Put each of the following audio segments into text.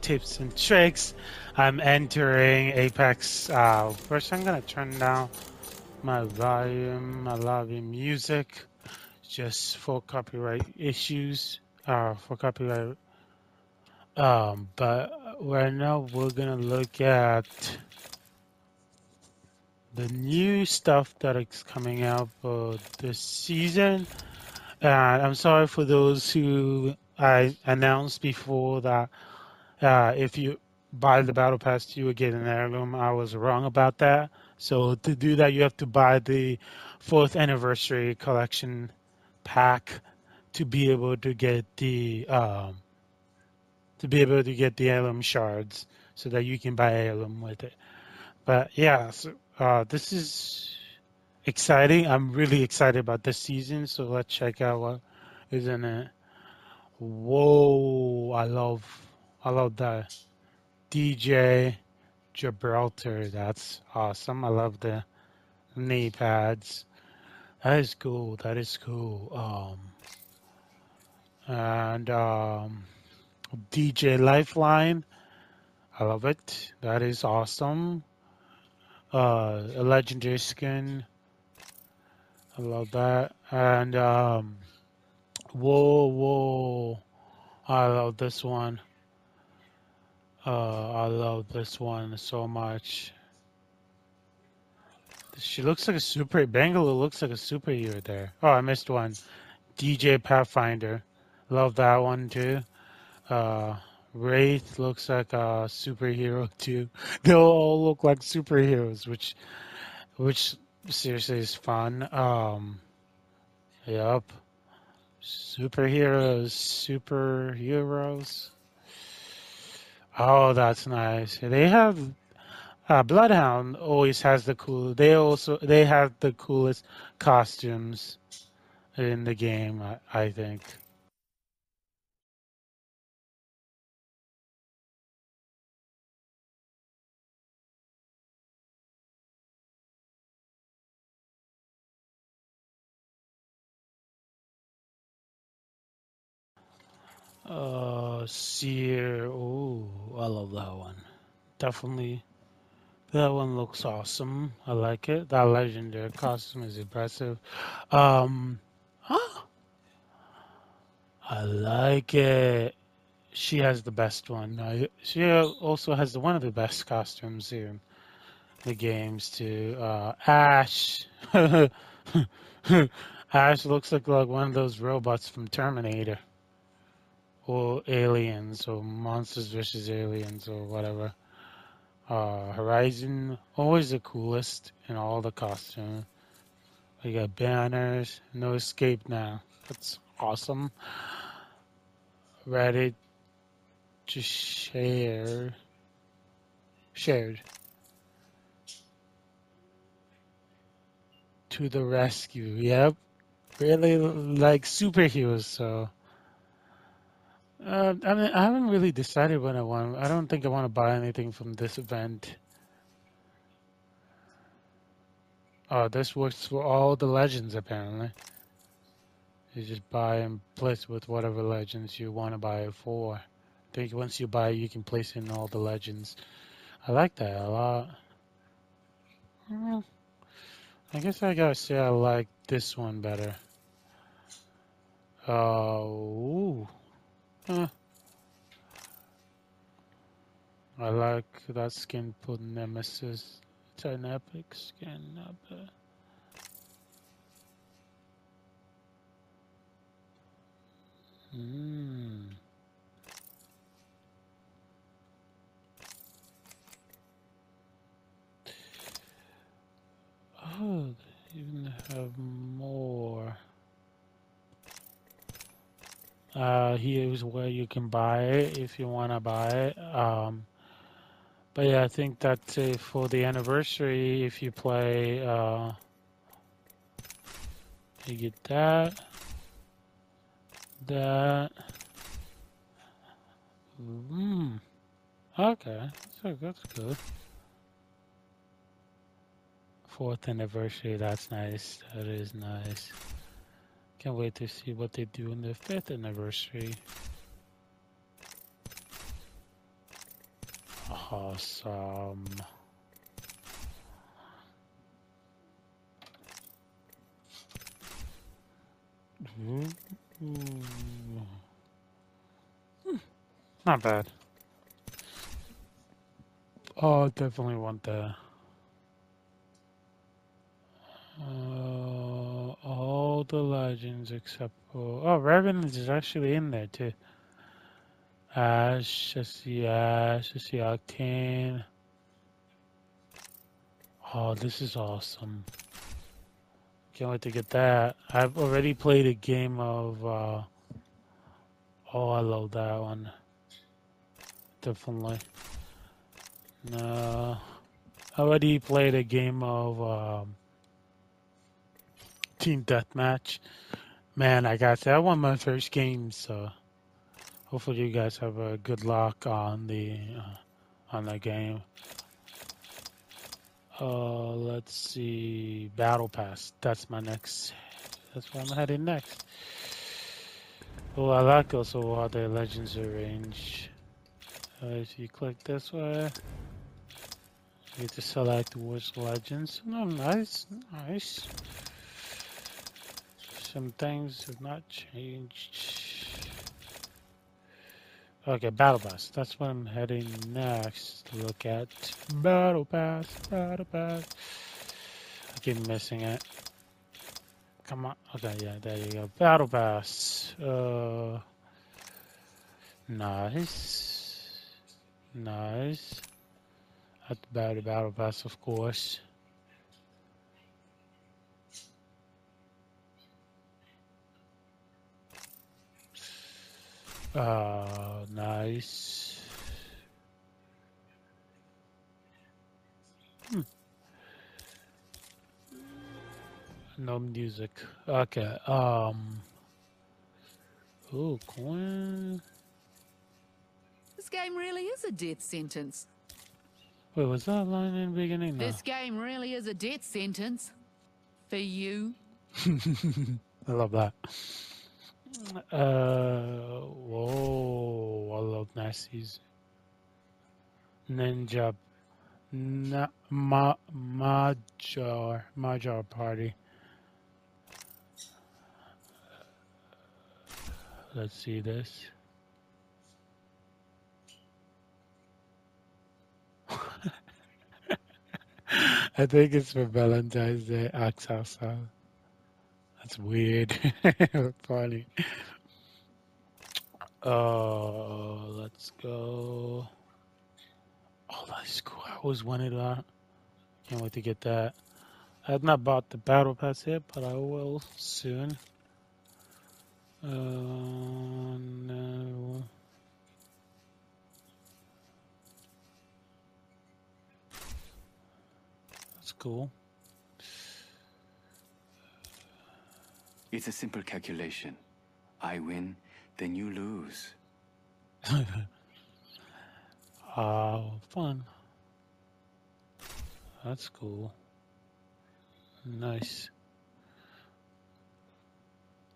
tips and tricks. I'm entering Apex. Uh, first, I'm gonna turn down my volume, my volume music, just for copyright issues, uh, for copyright. Um, but right now we're gonna look at the new stuff that is coming out for this season. And I'm sorry for those who I announced before that uh, if you buy the battle pass, you would get an heirloom. I was wrong about that. So to do that, you have to buy the fourth anniversary collection pack to be able to get the um, to be able to get the heirloom shards, so that you can buy heirloom with it. But yeah, so, uh, this is exciting. I'm really excited about this season. So let's check out what is in it. Whoa! I love love the DJ Gibraltar. That's awesome. I love the knee pads. That is cool. That is cool. Um, and um, DJ Lifeline. I love it. That is awesome. Uh, a legendary skin. I love that. And um, whoa, whoa. I love this one. Uh, I love this one so much. She looks like a super. Bangalore looks like a superhero there. Oh, I missed one. DJ Pathfinder. Love that one too. Uh, Wraith looks like a superhero too. They all look like superheroes, which, which seriously is fun. Um, yep. Superheroes, superheroes. Oh, that's nice. They have uh, Bloodhound always has the cool. They also they have the coolest costumes in the game. I, I think. Uh, Seer. Oh, I love that one. Definitely. That one looks awesome. I like it. That legendary costume is impressive. Um, huh? I like it. She has the best one. I, she also has the, one of the best costumes in the games too. Uh, Ash. Ash looks like, like one of those robots from Terminator or aliens or monsters versus aliens or whatever. Uh, Horizon always the coolest in all the costumes. We got banners, no escape now. That's awesome. Reddit to share. Shared. To the rescue. Yep. Really like superheroes, so uh, I mean, I haven't really decided what I want. I don't think I want to buy anything from this event. Oh, this works for all the legends, apparently. You just buy and place with whatever legends you want to buy it for. I think once you buy, you can place in all the legends. I like that a lot. Well, I guess I gotta say I like this one better. Oh, I like that skin put Nemesis. It's an epic skin, not bad. Hmm. Oh, they even have more. Uh, here's where you can buy it if you want to buy it. Um, but yeah, I think that it for the anniversary. If you play, uh, you get that, that. Hmm. Okay, so that's good. Fourth anniversary, that's nice. That is nice. Can't wait to see what they do in the fifth anniversary. Awesome. Hmm. Not bad. Oh, definitely want that. Uh, all the legends except for oh, Revenant is actually in there too. Ash, I see Ash, I see Octane. Oh, this is awesome. Can't wait to get that. I've already played a game of uh oh I love that one. Definitely. No. I already played a game of um Team Deathmatch. Man, I got that Won my first game, so hopefully you guys have a good luck on the uh, on the game. Uh, let's see, Battle Pass. That's my next. That's where I'm heading next. Oh, I like also how the legends arrange. Uh, if you click this way, you get to select which legends. Oh, nice, nice. Some things have not changed. Okay, Battle Pass. That's what I'm heading next to look at. Battle Pass, Battle Pass. I keep missing it. Come on. Okay, yeah, there you go. Battle Pass. Uh, nice. Nice. About the Battle Pass, of course. Uh, nice. Hmm. No music. Okay. Um. Oh, coin. This game really is a death sentence. Wait, was that line in the beginning? No. This game really is a death sentence. For you. I love that. Uh, whoa, I love Nazis. Ninja, na, ma, Magyar, Magyar party. Let's see this. I think it's for Valentine's Day. Axasa. That's weird. Funny. Uh, let's go. Oh, that's cool. I always wanted that. Can't wait to get that. I have not bought the battle pass yet, but I will soon. Uh, no. That's cool. It's a simple calculation. I win, then you lose. Oh, fun. That's cool. Nice.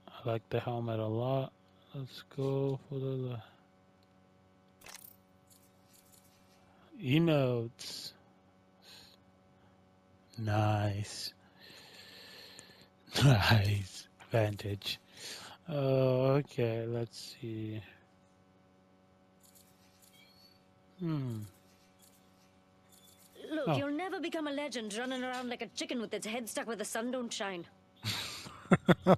I like the helmet a lot. Let's go for the, the emotes. Nice. Nice. Vantage. Uh, okay, let's see. Hmm. Look, Oh. you'll never become a legend running around like a chicken with its head stuck where the sun don't shine. oh,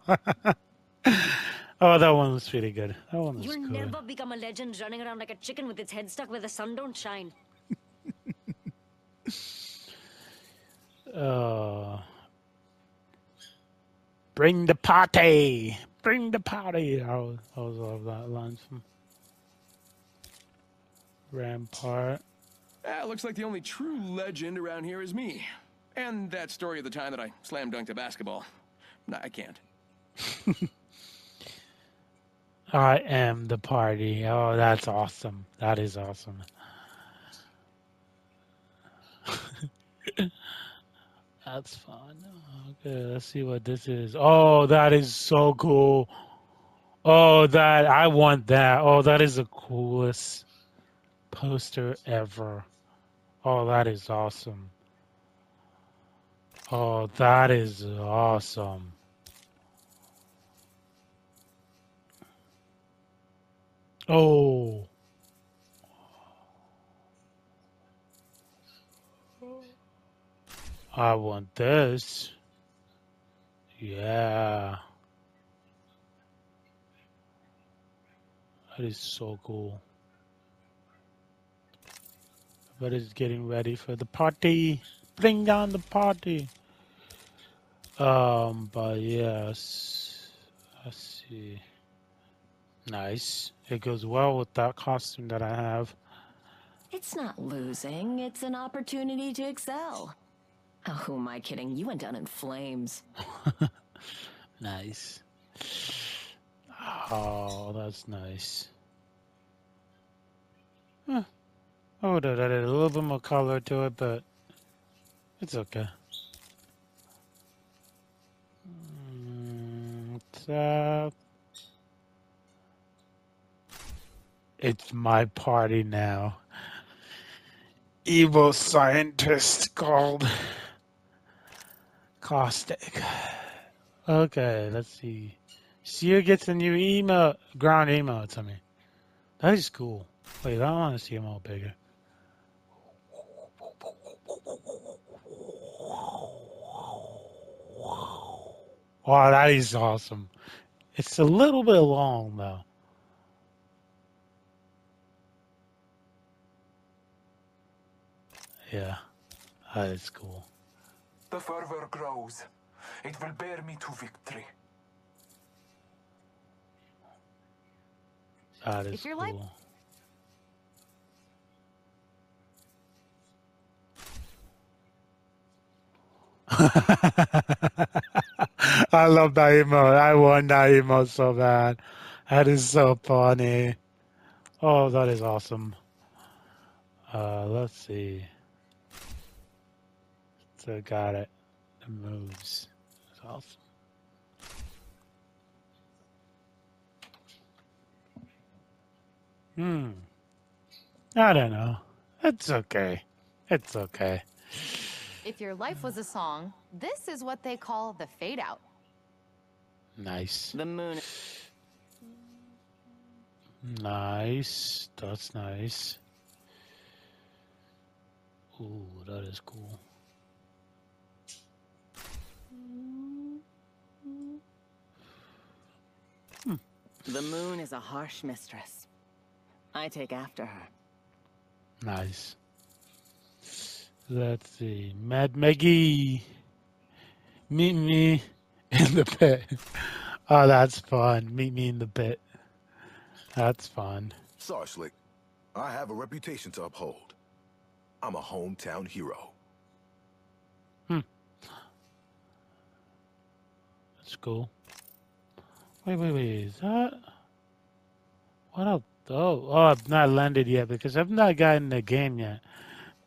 that one was pretty good. That one was You'll good. never become a legend running around like a chicken with its head stuck where the sun don't shine. Uh, bring the party! Bring the party! I always, I always love that line from Rampart. Ah, looks like the only true legend around here is me. And that story of the time that I slam dunked a basketball. Nah, I can't. I am the party. Oh, that's awesome. That is awesome. that's fun. Okay, let's see what this is. Oh, that is so cool. Oh, that I want that. Oh, that is the coolest. poster ever. Oh, that is awesome. Oh, that is awesome. Oh. I want this. Yeah. That is so cool. But it's getting ready for the party. Bring down the party. Um, but yes. Let's see. Nice. It goes well with that costume that I have. It's not losing, it's an opportunity to excel. Oh, who am I kidding? You went down in flames. Nice. Oh, that's nice. Huh. I would have added a little bit more color to it, but it's okay. Mm, what's that? It's my party now. Evil scientist called Caustic. Okay, let's see. Seer gets a new email, ground email to me. That is cool. Wait, I want to see him all bigger. Wow, that is awesome. It's a little bit long though. Yeah, that is cool. The fervor grows. It will bear me to victory. That is your life- cool. I love that emote. I want that emote so bad. That is so funny. Oh, that is awesome. Uh, let's see. So got it. The moves. That's awesome. Hmm. I don't know. It's okay. It's okay. If your life was a song, this is what they call the fade out. Nice. The moon. Nice. That's nice. Ooh, that is cool. The moon is a harsh mistress. I take after her. Nice. Let's see. Mad Maggie. Meet me in the pit. Oh, that's fun. Meet me in the pit. That's fun. Sorry, Slick. I have a reputation to uphold. I'm a hometown hero. Cool. Wait, wait, wait. Is that? What? Oh, oh, I've not landed yet because I've not gotten the game yet.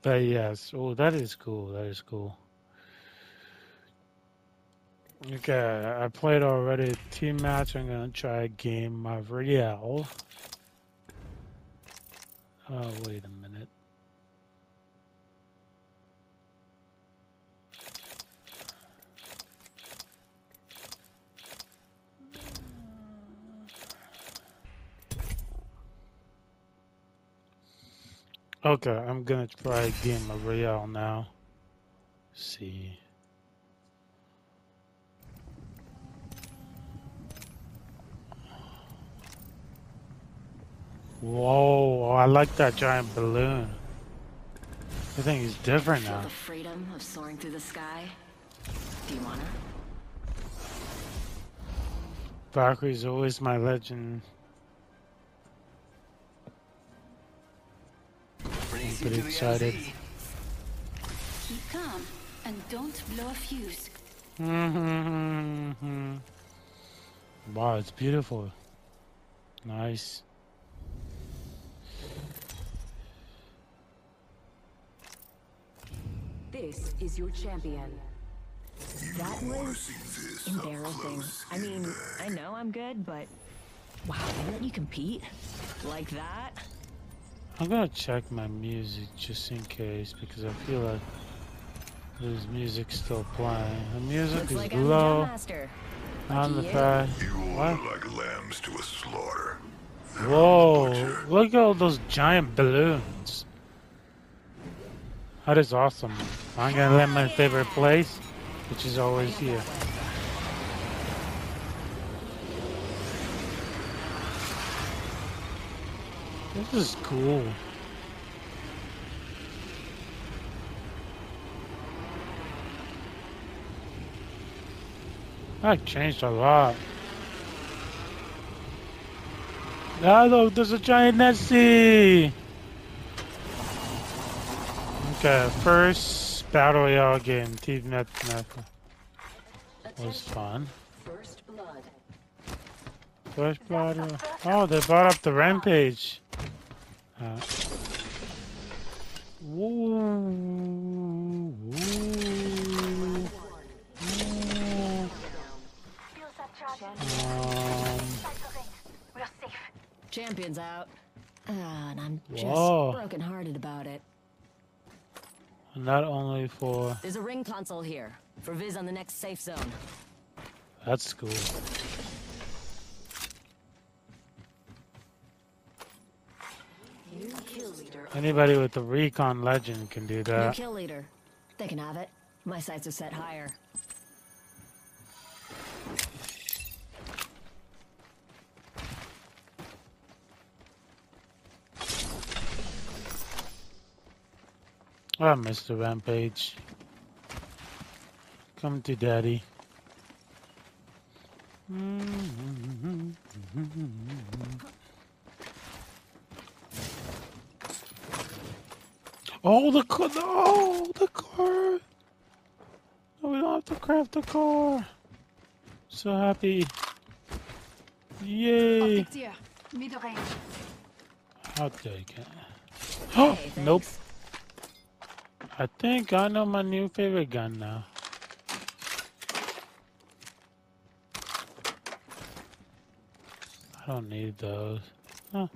But yes, oh, that is cool. That is cool. Okay, I played already team match. I'm gonna try a game of real. Oh, wait a minute. Okay, I'm gonna try a game of Royale now. see. Whoa, I like that giant balloon. I think he's different now. the freedom of soaring through the sky? Do you wanna? Valkyrie's always my legend. Race Pretty you to the excited. Keep calm and don't blow a fuse. Mm-hmm. wow, it's beautiful. Nice. This is your champion. That was embarrassing. I mean, I know I'm good, but wow, they let you compete like that. I'm gonna check my music just in case because I feel like there's music still playing. The music Looks is like low Master. on the you. You What? are like lambs to a slaughter. Whoa! Look at all those giant balloons. That is awesome. I'm gonna land my favorite place, which is always here. This is cool. That changed a lot. Ah, look, there's a giant Nessie! Okay, first Battle Royale game, Team Net was fun. First blood. First Battle. Oh, they brought up the Rampage. Uh, woo, woo, woo. Um, Champion's out. Ah, and I'm just Whoa. brokenhearted about it. not only for There's a ring console here for Viz on the next safe zone. that's cool. New kill leader. Anybody with the Recon Legend can do New that. kill leader. They can have it. My sights are set higher. Ah, I missed the Rampage. Come to daddy. Mm-hmm. Oh, the car! Oh, the car! No, we don't have to craft the car. So happy. Yay! Middle range. I'll take it. Oh, Hey, nope. I think I know my new favorite gun now. I don't need those. Huh.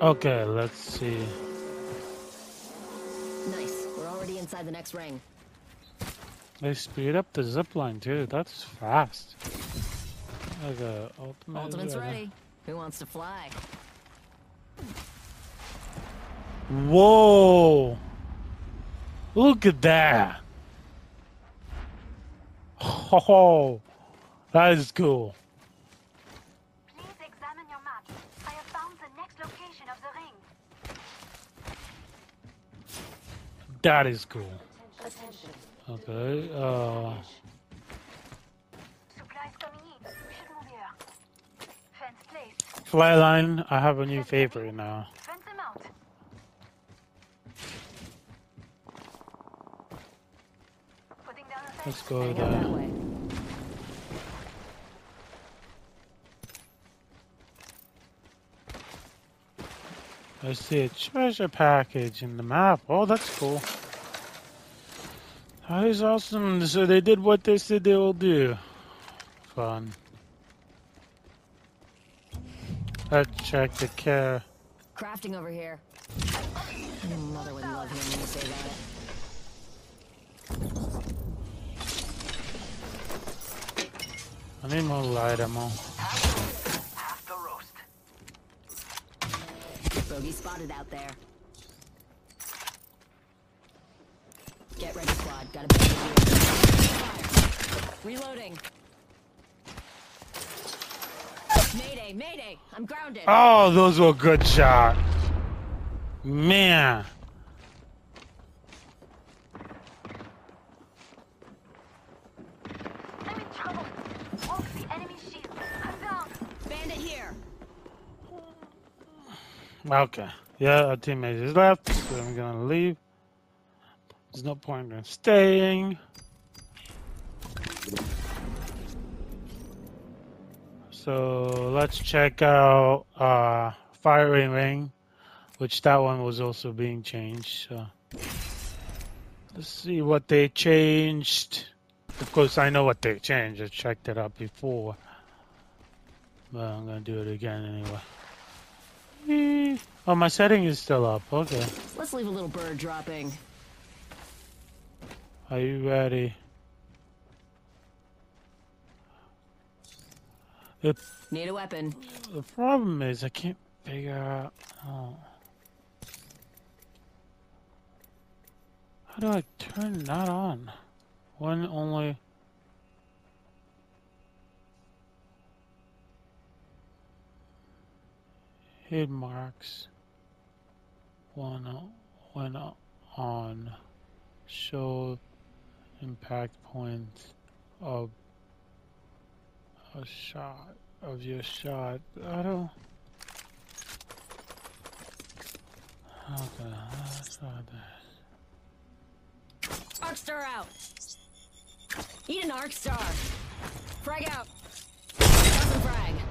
Okay, let's see. Nice. We're already inside the next ring. They speed up the zip line too. That's fast. Like a ultimate. Ultimate's uh, ready. Who wants to fly? Whoa! Look at that! Oh, that is cool. Please examine your map. I have found the next location of the ring. That is cool. Okay. Uh. Flyline, I have a new favorite now. Let's go there. I see a treasure package in the map. Oh, that's cool. That is awesome. So they did what they said they will do. Fun. Let's check the care. Crafting over here. Your mother would love me say that. I need more light ammo. Bogey spotted out there. Get ready, squad. Got a big Fire. Reloading. Mayday, mayday! I'm grounded. Oh, those were good shots. Man. I'm in trouble. Walk the enemy shield. I'm down. Bandit here. Okay. Yeah, our teammate is left, so I'm gonna leave. There's no point in staying. So let's check out uh, Firing Range, which that one was also being changed. So let's see what they changed. Of course, I know what they changed. I checked it out before. But I'm gonna do it again anyway. Eh. Oh, my setting is still up. Okay. Let's leave a little bird dropping. Are you ready? The, Need a weapon. the problem is I can't figure out how. How do I turn that on? One only. Hit marks. one when on. Show impact point of a shot of your shot. I don't. Okay, let's try that? Arc star out. Eat an arc star. Frag out. Frag.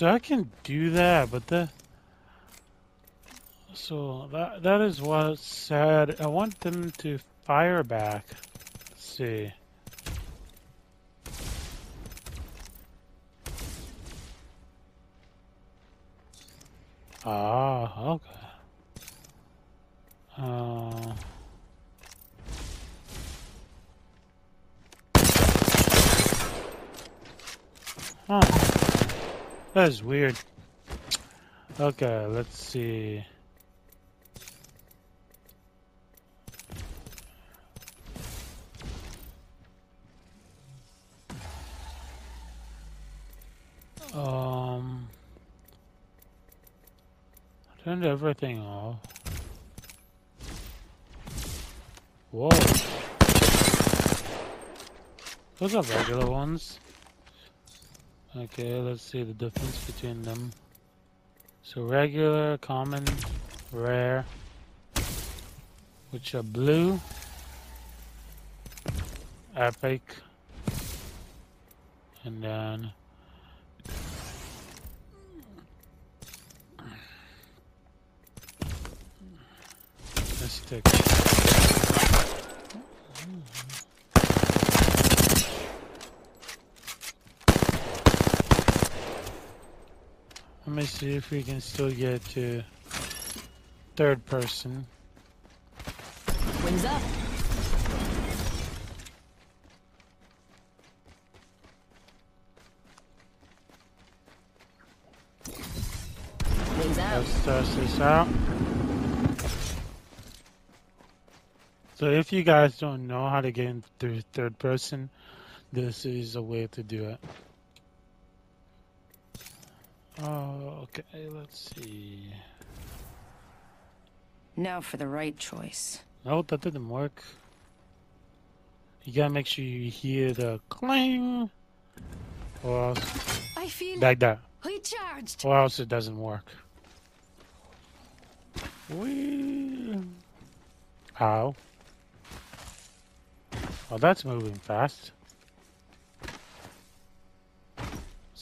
So I can do that, but the so that that is what's sad. I want them to fire back. Let's see. Ah, okay. Uh, huh. That is weird. Okay, let's see. Um, turned everything off. Whoa. Those are regular ones. Okay, let's see the difference between them. So regular, common, rare, which are blue, epic, and then mystic. Let me see if we can still get to third person. Wings up. Wings out. Let's test this out. So if you guys don't know how to get into third person, this is a way to do it. Oh, okay, let's see. Now for the right choice. No, that didn't work. You gotta make sure you hear the clang, or else, I feel like that, recharged. or else it doesn't work. Whee. Ow. Oh, that's moving fast.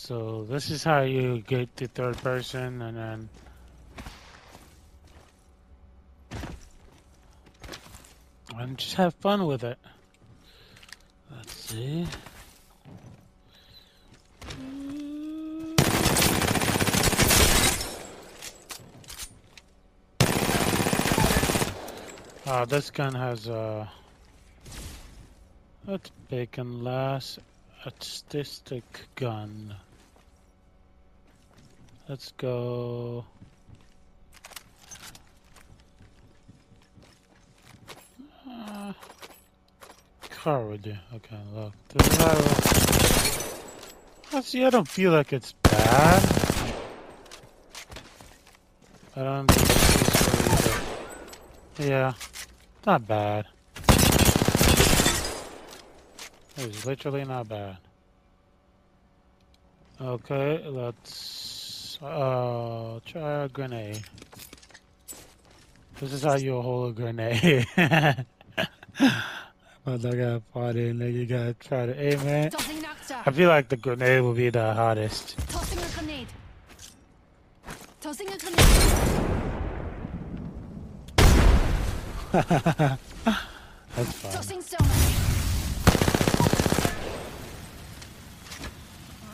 So this is how you get the third person and then and just have fun with it. Let's see. Ah, this gun has a. Let's pick and last artistic gun. Let's go. Uh, car would do. Okay, look. Oh, see, I don't feel like it's bad. I don't. Yeah, not bad. It's literally not bad. Okay, let's this. Oh, try a grenade. This is how you hold a grenade. but I got party and then you gotta try to aim it. I feel like the grenade will be the hardest. Tossing a grenade. Tossing a grenade. That's fine. Tossing so much.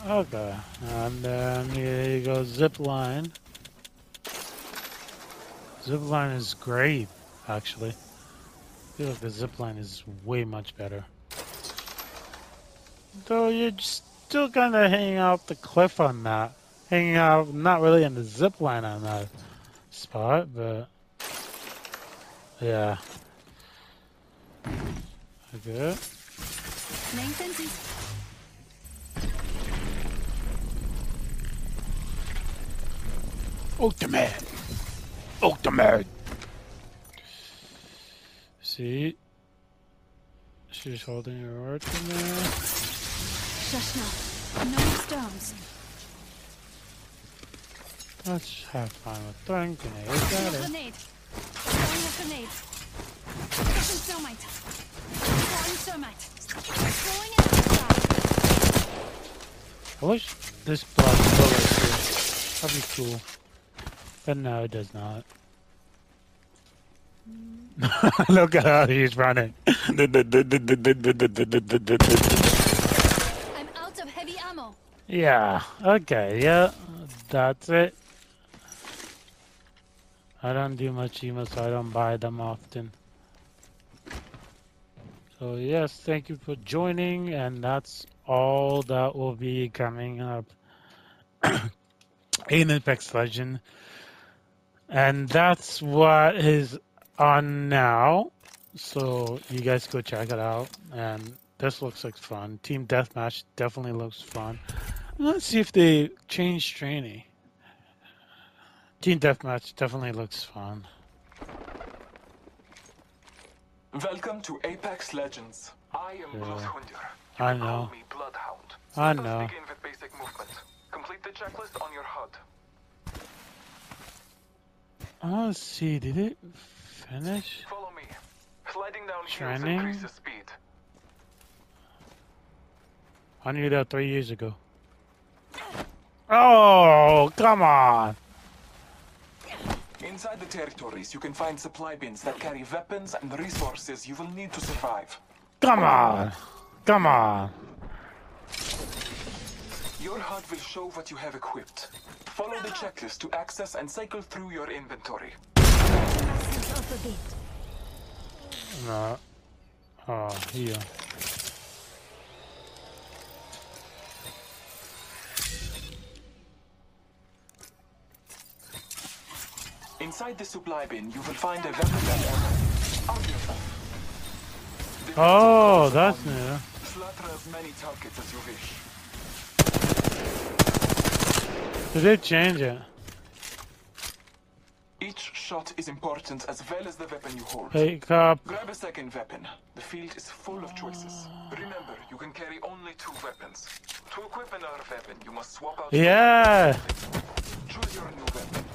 Okay, and then here you go, zip line. Zip line is great, actually. I feel like the zip line is way much better. Though you're still kind of hanging out the cliff on that. Hanging out, not really in the zip line on that spot, but yeah. Okay. Ultimate! Ultimate! See? She's holding her ultimate. Shush now. No storms. Let's have fun with throwing grenades at Throwing a it. grenade. Throwing a grenade. Tossing thermite. Throwing thermite. Throwing an extra. I wish this block bullet here. That'd be cool. But no, it does not. Look at how he's running. I'm out of heavy ammo. yeah, okay, yeah, that's it. I don't do much emo, so I don't buy them often. So yes, thank you for joining, and that's all that will be coming up in Apex Legend. And that's what is on now. So you guys go check it out. And this looks like fun. Team Deathmatch definitely looks fun. Let's see if they change training. Team Deathmatch definitely looks fun. Welcome to Apex Legends. I am Yeah. Bloodhunter. I Call know. me Bloodhound. I Let us know. begin with basic movement. Complete the checklist on your HUD. I to see, did it finish? Follow me. Sliding down hills Training? increases speed. I knew that three years ago. Oh, come on. Inside the territories, you can find supply bins that carry weapons and resources you will need to survive. Come on. Come on. Your HUD will show what you have equipped. Follow the checklist to access and cycle through your inventory. No. Oh, here. Inside the supply bin, you will find a weapon and ammo. Arm yourself. The Oh, that's new. Slaughter as many targets as you wish. Did they change it? Each shot is important as well as the weapon you hold. Hey, cop. Grab a second weapon. The field is full of choices. Remember, you can carry only two weapons. To equip another weapon, you must swap out. Yeah. Choose your new weapon.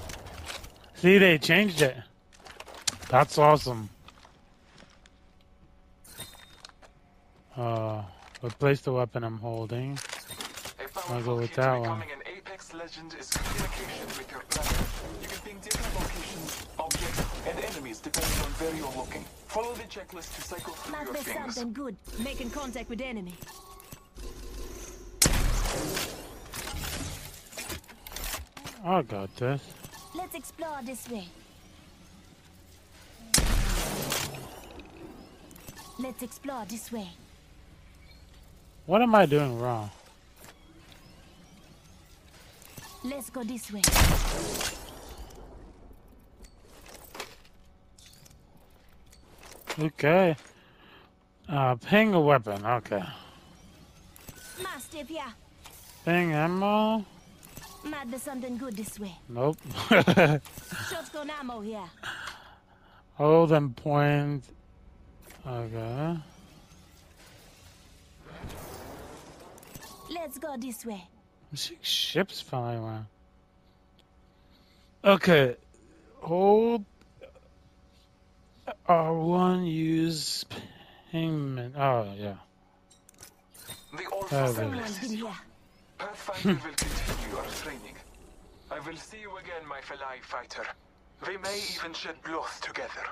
See, they changed it. That's awesome. Uh, replace the weapon I'm holding. I'll go with that one. Becoming an Apex legend is communication with your player. You can ping different locations, objects, and enemies depending on where you're looking. Follow the checklist to cycle through your things. good. Making contact with enemy. I got this. Let's explore this way. Let's explore this way. What am I doing wrong? Let's go this way. Okay. Uh, ping a weapon. Okay. Mastiff, yeah. Ping ammo. Might be something good this way. Nope. Shotgun ammo here. Hold and point. Okay. Let's go this way. I'm ships flying around. Okay. Hold R1 use payment. Oh, yeah. The All Oh, for there. Family Someone's been here. Pathfinder will continue your training. I will see you again, my fellow fighter. We may even shed blood together.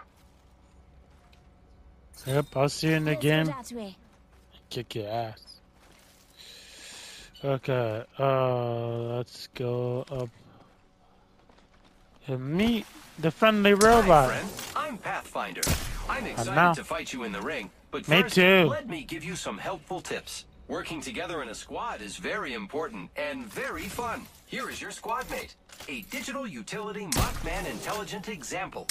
Yep, I'll see you in the game. Kick your ass. Okay, uh, let's go up and meet the friendly robot. Hi. I'm Pathfinder. I'm excited to fight you in the ring, but Me first, too. let me give you some helpful tips. Working together in a squad is very important and very fun. Here is your squad mate, a digital utility Mockman Intelligent Example,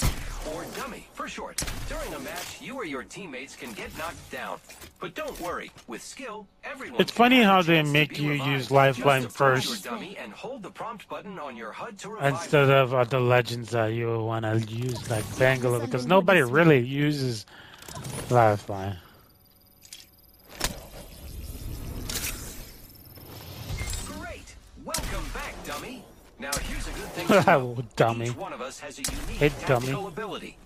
or Dummy for short. During a match, you or your teammates can get knocked down. But don't worry, with skill, everyone It's funny how they make you revived. use Lifeline Just first. dummy and hold the prompt button on your HUD to instead of uh, other legends that you want to use like Bangalore because nobody really uses Lifeline. Here's a good thing to Oh, dummy. Each one of us has a unique Hey, dummy. ability.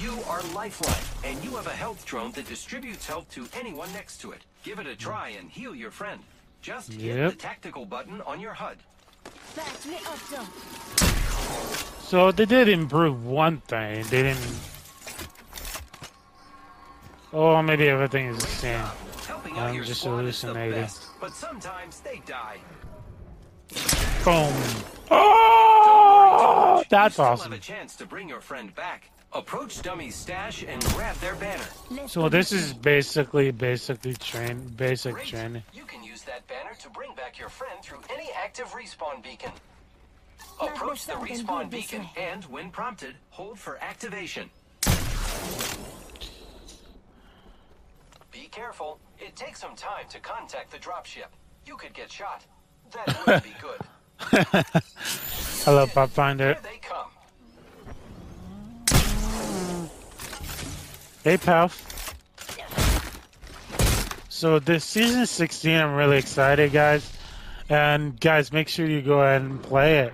You are Lifeline, and you have a health drone that distributes health to anyone next to it. Give it a try and heal your friend. Just hit Yep. the tactical button on your HUD. That way up. So they did improve one thing. They didn't. Oh, maybe everything is the same. Helping out I'm your just squad is the hallucinating. best, but sometimes they die. Boom. Oh, that's Still awesome. have a chance to bring your friend back. Approach Dummy's stash and grab their banner. So this is basically, basically train, basic Great. training. You can use that banner to bring back your friend through any active respawn beacon. Approach the respawn beacon and, when prompted, hold for activation. Be careful. It takes some time to contact the dropship. You could get shot. That be good. Hello, Pathfinder. They. Hey, pal. So this season 16, I'm really excited, guys. And guys, make sure you go ahead and play it.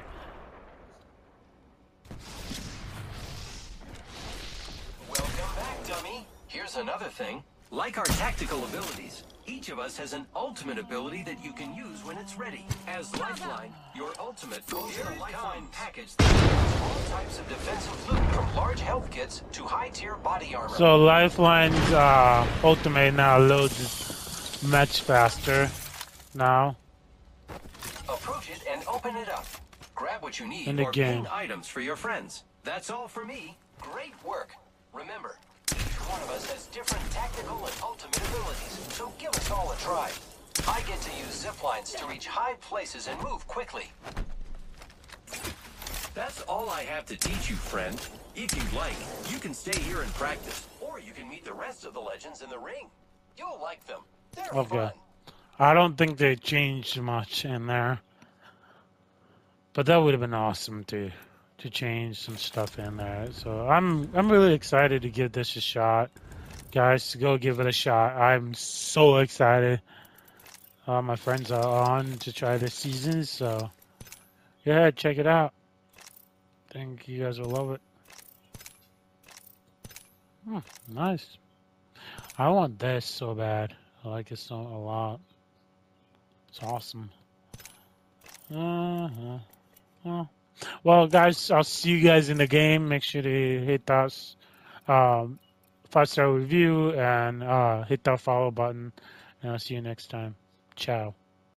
Welcome back, dummy. Here's another thing. Like our tactical abilities, each of us has an ultimate ability that you can use when it's ready. As Lifeline, your ultimate goes in a Lifeline package that includes all types of defensive loot from large health kits to high-tier body armor. So Lifeline's uh, ultimate now loads much faster now. Approach it and open it up. Grab what you need In the or game. items for your friends. That's all for me. Great work. Remember, each one of us has different tactical and ultimate abilities, so give us all a try. I get to use zip lines to reach high places and move quickly. That's all I have to teach you, friend. If you'd like, you can stay here and practice, or you can meet the rest of the legends in the ring. You'll like them. They're Okay. fun. I don't think they changed much in there. But that would have been awesome to to change some stuff in there. So I'm I'm really excited to give this a shot. Guys, go give it a shot. I'm so excited. Uh, my friends are on to try this season, so yeah, check it out. think you guys will love it. Nice. I want this so bad. I like it so a lot. It's awesome. Uh-huh. Well, well, guys, I'll see you guys in the game. Make sure to hit that um, five star review and uh, hit that follow button. And I'll see you next time. Ciao.